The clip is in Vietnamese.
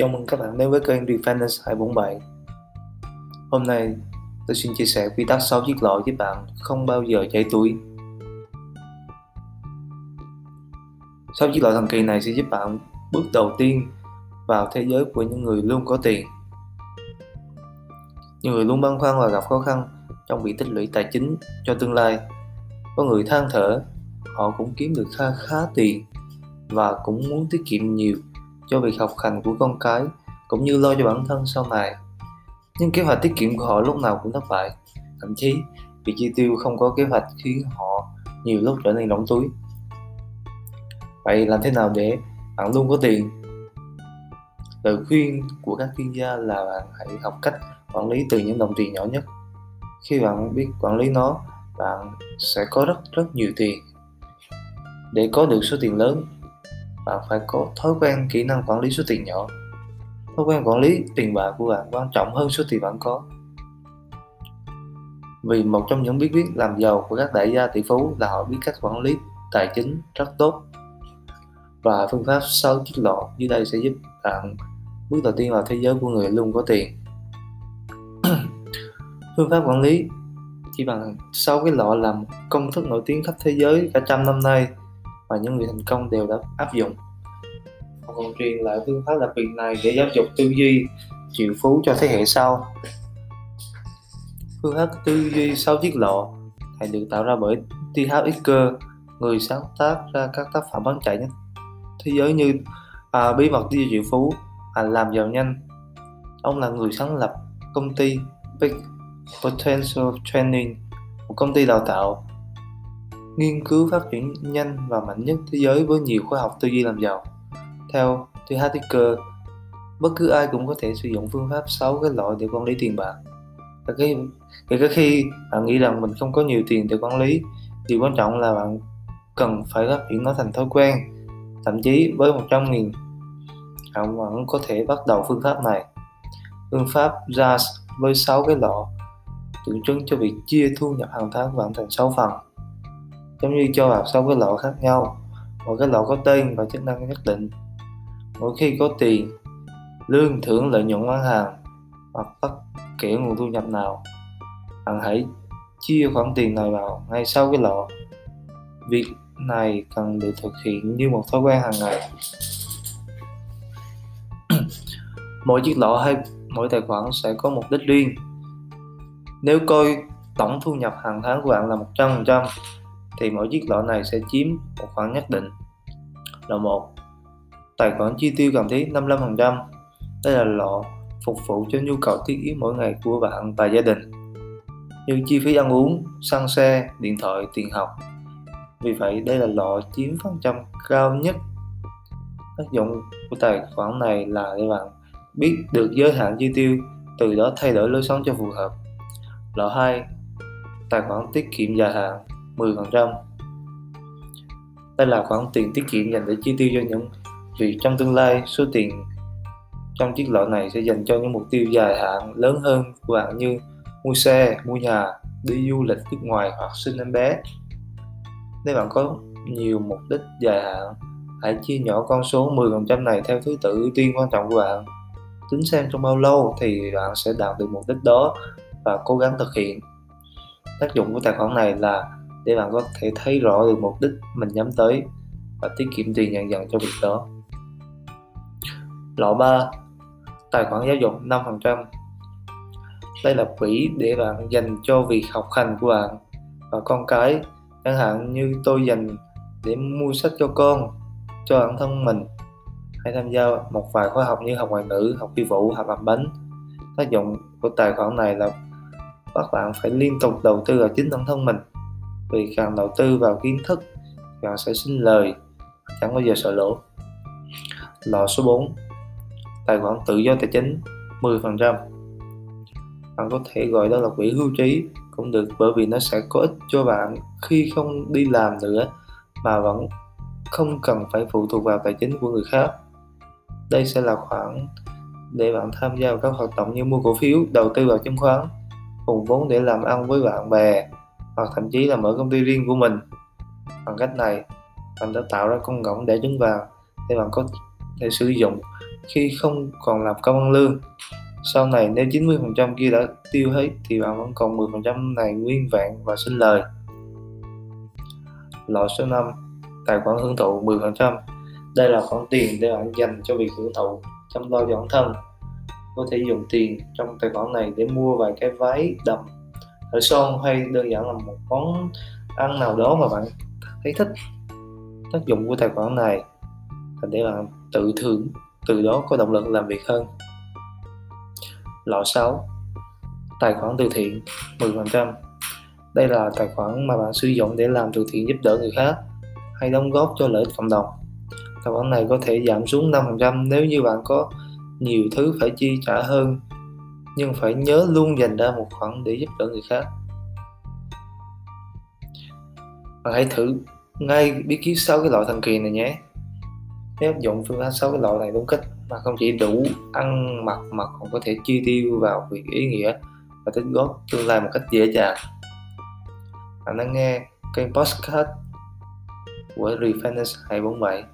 Chào mừng các bạn đến với kênh Refinance 247 Hôm nay tôi xin chia sẻ quy tắc 6 chiếc lọ giúp bạn không bao giờ cháy túi. 6 chiếc lọ thần kỳ này sẽ giúp bạn bước đầu tiên vào thế giới của những người luôn có tiền. Những người luôn băn khoăn và gặp khó khăn trong việc tích lũy tài chính cho tương lai. Có người than thở, họ cũng kiếm được khá khá tiền và cũng muốn tiết kiệm nhiều cho việc học hành của con cái cũng như lo cho bản thân sau này. Nhưng kế hoạch tiết kiệm của họ lúc nào cũng thất bại. Thậm chí việc chi tiêu không có kế hoạch khiến họ nhiều lúc trở nên lỏng túi. Vậy làm thế nào để bạn luôn có tiền? Lời khuyên của các chuyên gia là bạn hãy học cách quản lý từ những đồng tiền nhỏ nhất. Khi bạn biết quản lý nó, bạn sẽ có rất rất nhiều tiền. Để có được số tiền lớn bạn phải có thói quen, kỹ năng quản lý số tiền nhỏ. Thói quen quản lý tiền bạc của bạn quan trọng hơn số tiền bạn có. Vì một trong những bí quyết làm giàu của các đại gia tỷ phú là họ biết cách quản lý tài chính rất tốt. Và phương pháp sau chiếc lọ dưới đây sẽ giúp bạn bước đầu tiên vào thế giới của người luôn có tiền. Phương pháp quản lý chỉ bằng sau cái lọ làm công thức nổi tiếng khắp thế giới cả trăm năm nay và những người thành công đều đã áp dụng họ còn truyền lại phương pháp đặc biệt này để giáo dục tư duy triệu phú cho thế hệ sau phương pháp tư duy sau chiếc lọ này được tạo ra bởi T.H. Người sáng tác ra các tác phẩm bán chạy nhất thế giới như à, bí mật đi triệu phú à, làm giàu nhanh ông là người sáng lập công ty Big Potential Training một công ty đào tạo nghiên cứu phát triển nhanh và mạnh nhất thế giới với nhiều khoa học tư duy làm giàu. Theo The Hattiker, bất cứ ai cũng có thể sử dụng phương pháp 6 cái loại để quản lý tiền bạc. Kể cả, kể cả khi bạn nghĩ rằng mình không có nhiều tiền để quản lý, điều quan trọng là bạn cần phải phát triển nó thành thói quen. Thậm chí với 100 nghìn, bạn vẫn có thể bắt đầu phương pháp này. Phương pháp Ras với 6 cái lọ tượng trưng cho việc chia thu nhập hàng tháng bạn thành 6 phần giống như cho vào 6 cái lọ khác nhau. Mỗi cái lọ có tên và chức năng nhất định. Mỗi khi có tiền, lương, thưởng, lợi nhuận, bán hàng hoặc bất kể nguồn thu nhập nào, bạn hãy chia khoản tiền này vào ngay sau cái lọ việc này cần được thực hiện như một thói quen hàng ngày. Mỗi chiếc lọ hay mỗi tài khoản sẽ có mục đích riêng. Nếu coi tổng thu nhập hàng tháng của bạn là 100% thì mỗi chiếc lọ này sẽ chiếm một khoản nhất định. Lọ 1 Tài khoản chi tiêu cần thiết 55% Đây là lọ phục vụ cho nhu cầu thiết yếu mỗi ngày của bạn và gia đình như chi phí ăn uống, xăng xe, điện thoại, tiền học. Vì vậy đây là lọ chiếm phần trăm cao nhất. Tác dụng của tài khoản này là để bạn biết được giới hạn chi tiêu, từ đó thay đổi lối sống cho phù hợp. Lọ 2 Tài khoản tiết kiệm dài hạn 10%. Đây là khoản tiền tiết kiệm dành để chi tiêu cho những việc trong tương lai. Số tiền trong chiếc lọ này sẽ dành cho những mục tiêu dài hạn lớn hơn của bạn như mua xe, mua nhà, đi du lịch nước ngoài hoặc sinh em bé. Nếu bạn có nhiều mục đích dài hạn, hãy chia nhỏ con số 10% này theo thứ tự ưu tiên quan trọng của bạn. Tính xem trong bao lâu thì bạn sẽ đạt được mục đích đó và cố gắng thực hiện. Tác dụng của tài khoản này là để bạn có thể thấy rõ được mục đích mình nhắm tới và tiết kiệm tiền dần dần cho việc đó. Lọ 3 Tài khoản giáo dục 5% Đây là quỹ để bạn dành cho việc học hành của bạn và con cái chẳng hạn như tôi dành để mua sách cho con cho bản thân mình. Hay tham gia một vài khóa học như học ngoại ngữ, học phi vụ, học làm bánh. Tác dụng của tài khoản này là các bạn phải liên tục đầu tư vào chính bản thân mình vì càng đầu tư vào kiến thức bạn sẽ sinh lời, chẳng bao giờ sợ lỗ. Lọ số 4 tài khoản tự do tài chính 10% bạn có thể gọi đó là quỹ hưu trí, cũng được bởi vì nó sẽ có ích cho bạn khi không đi làm nữa, mà vẫn không cần phải phụ thuộc vào tài chính của người khác. Đây sẽ là khoản để bạn tham gia vào các hoạt động như mua cổ phiếu, đầu tư vào chứng khoán, cùng vốn để làm ăn với bạn bè hoặc thậm chí là mở công ty riêng của mình. Bằng cách này bạn đã tạo ra con ngỗng để trứng vào để bạn có thể sử dụng khi không còn làm công ăn lương. Sau này, nếu 90% kia đã tiêu hết thì bạn vẫn còn 10% này nguyên vẹn và sinh lời. Loại số 5 tài khoản hưởng thụ 10% đây là khoản tiền để bạn dành cho việc hưởng thụ, chăm lo cho bản thân. Có thể dùng tiền trong tài khoản này để mua vài cái váy đầm ở son hay đơn giản là một món ăn nào đó mà bạn thấy thích, tác dụng của tài khoản này là để bạn tự thưởng, từ đó có động lực làm việc hơn. Loại 6 tài khoản từ thiện 10% đây là tài khoản mà bạn sử dụng để làm từ thiện giúp đỡ người khác, hay đóng góp cho lợi ích cộng đồng. Tài khoản này có thể giảm xuống 5% nếu như bạn có nhiều thứ phải chi trả hơn nhưng phải nhớ luôn dành ra một khoản để giúp đỡ người khác. Bạn hãy thử ngay bí kíp sau cái loại thần kỳ này nhé. Nếu áp dụng phương án sau cái loại này đúng cách mà không chỉ đủ ăn mặc mà còn có thể chi tiêu vào việc ý nghĩa và tích góp tương lai một cách dễ dàng. Bạn đang nghe kênh podcast của Refinance 247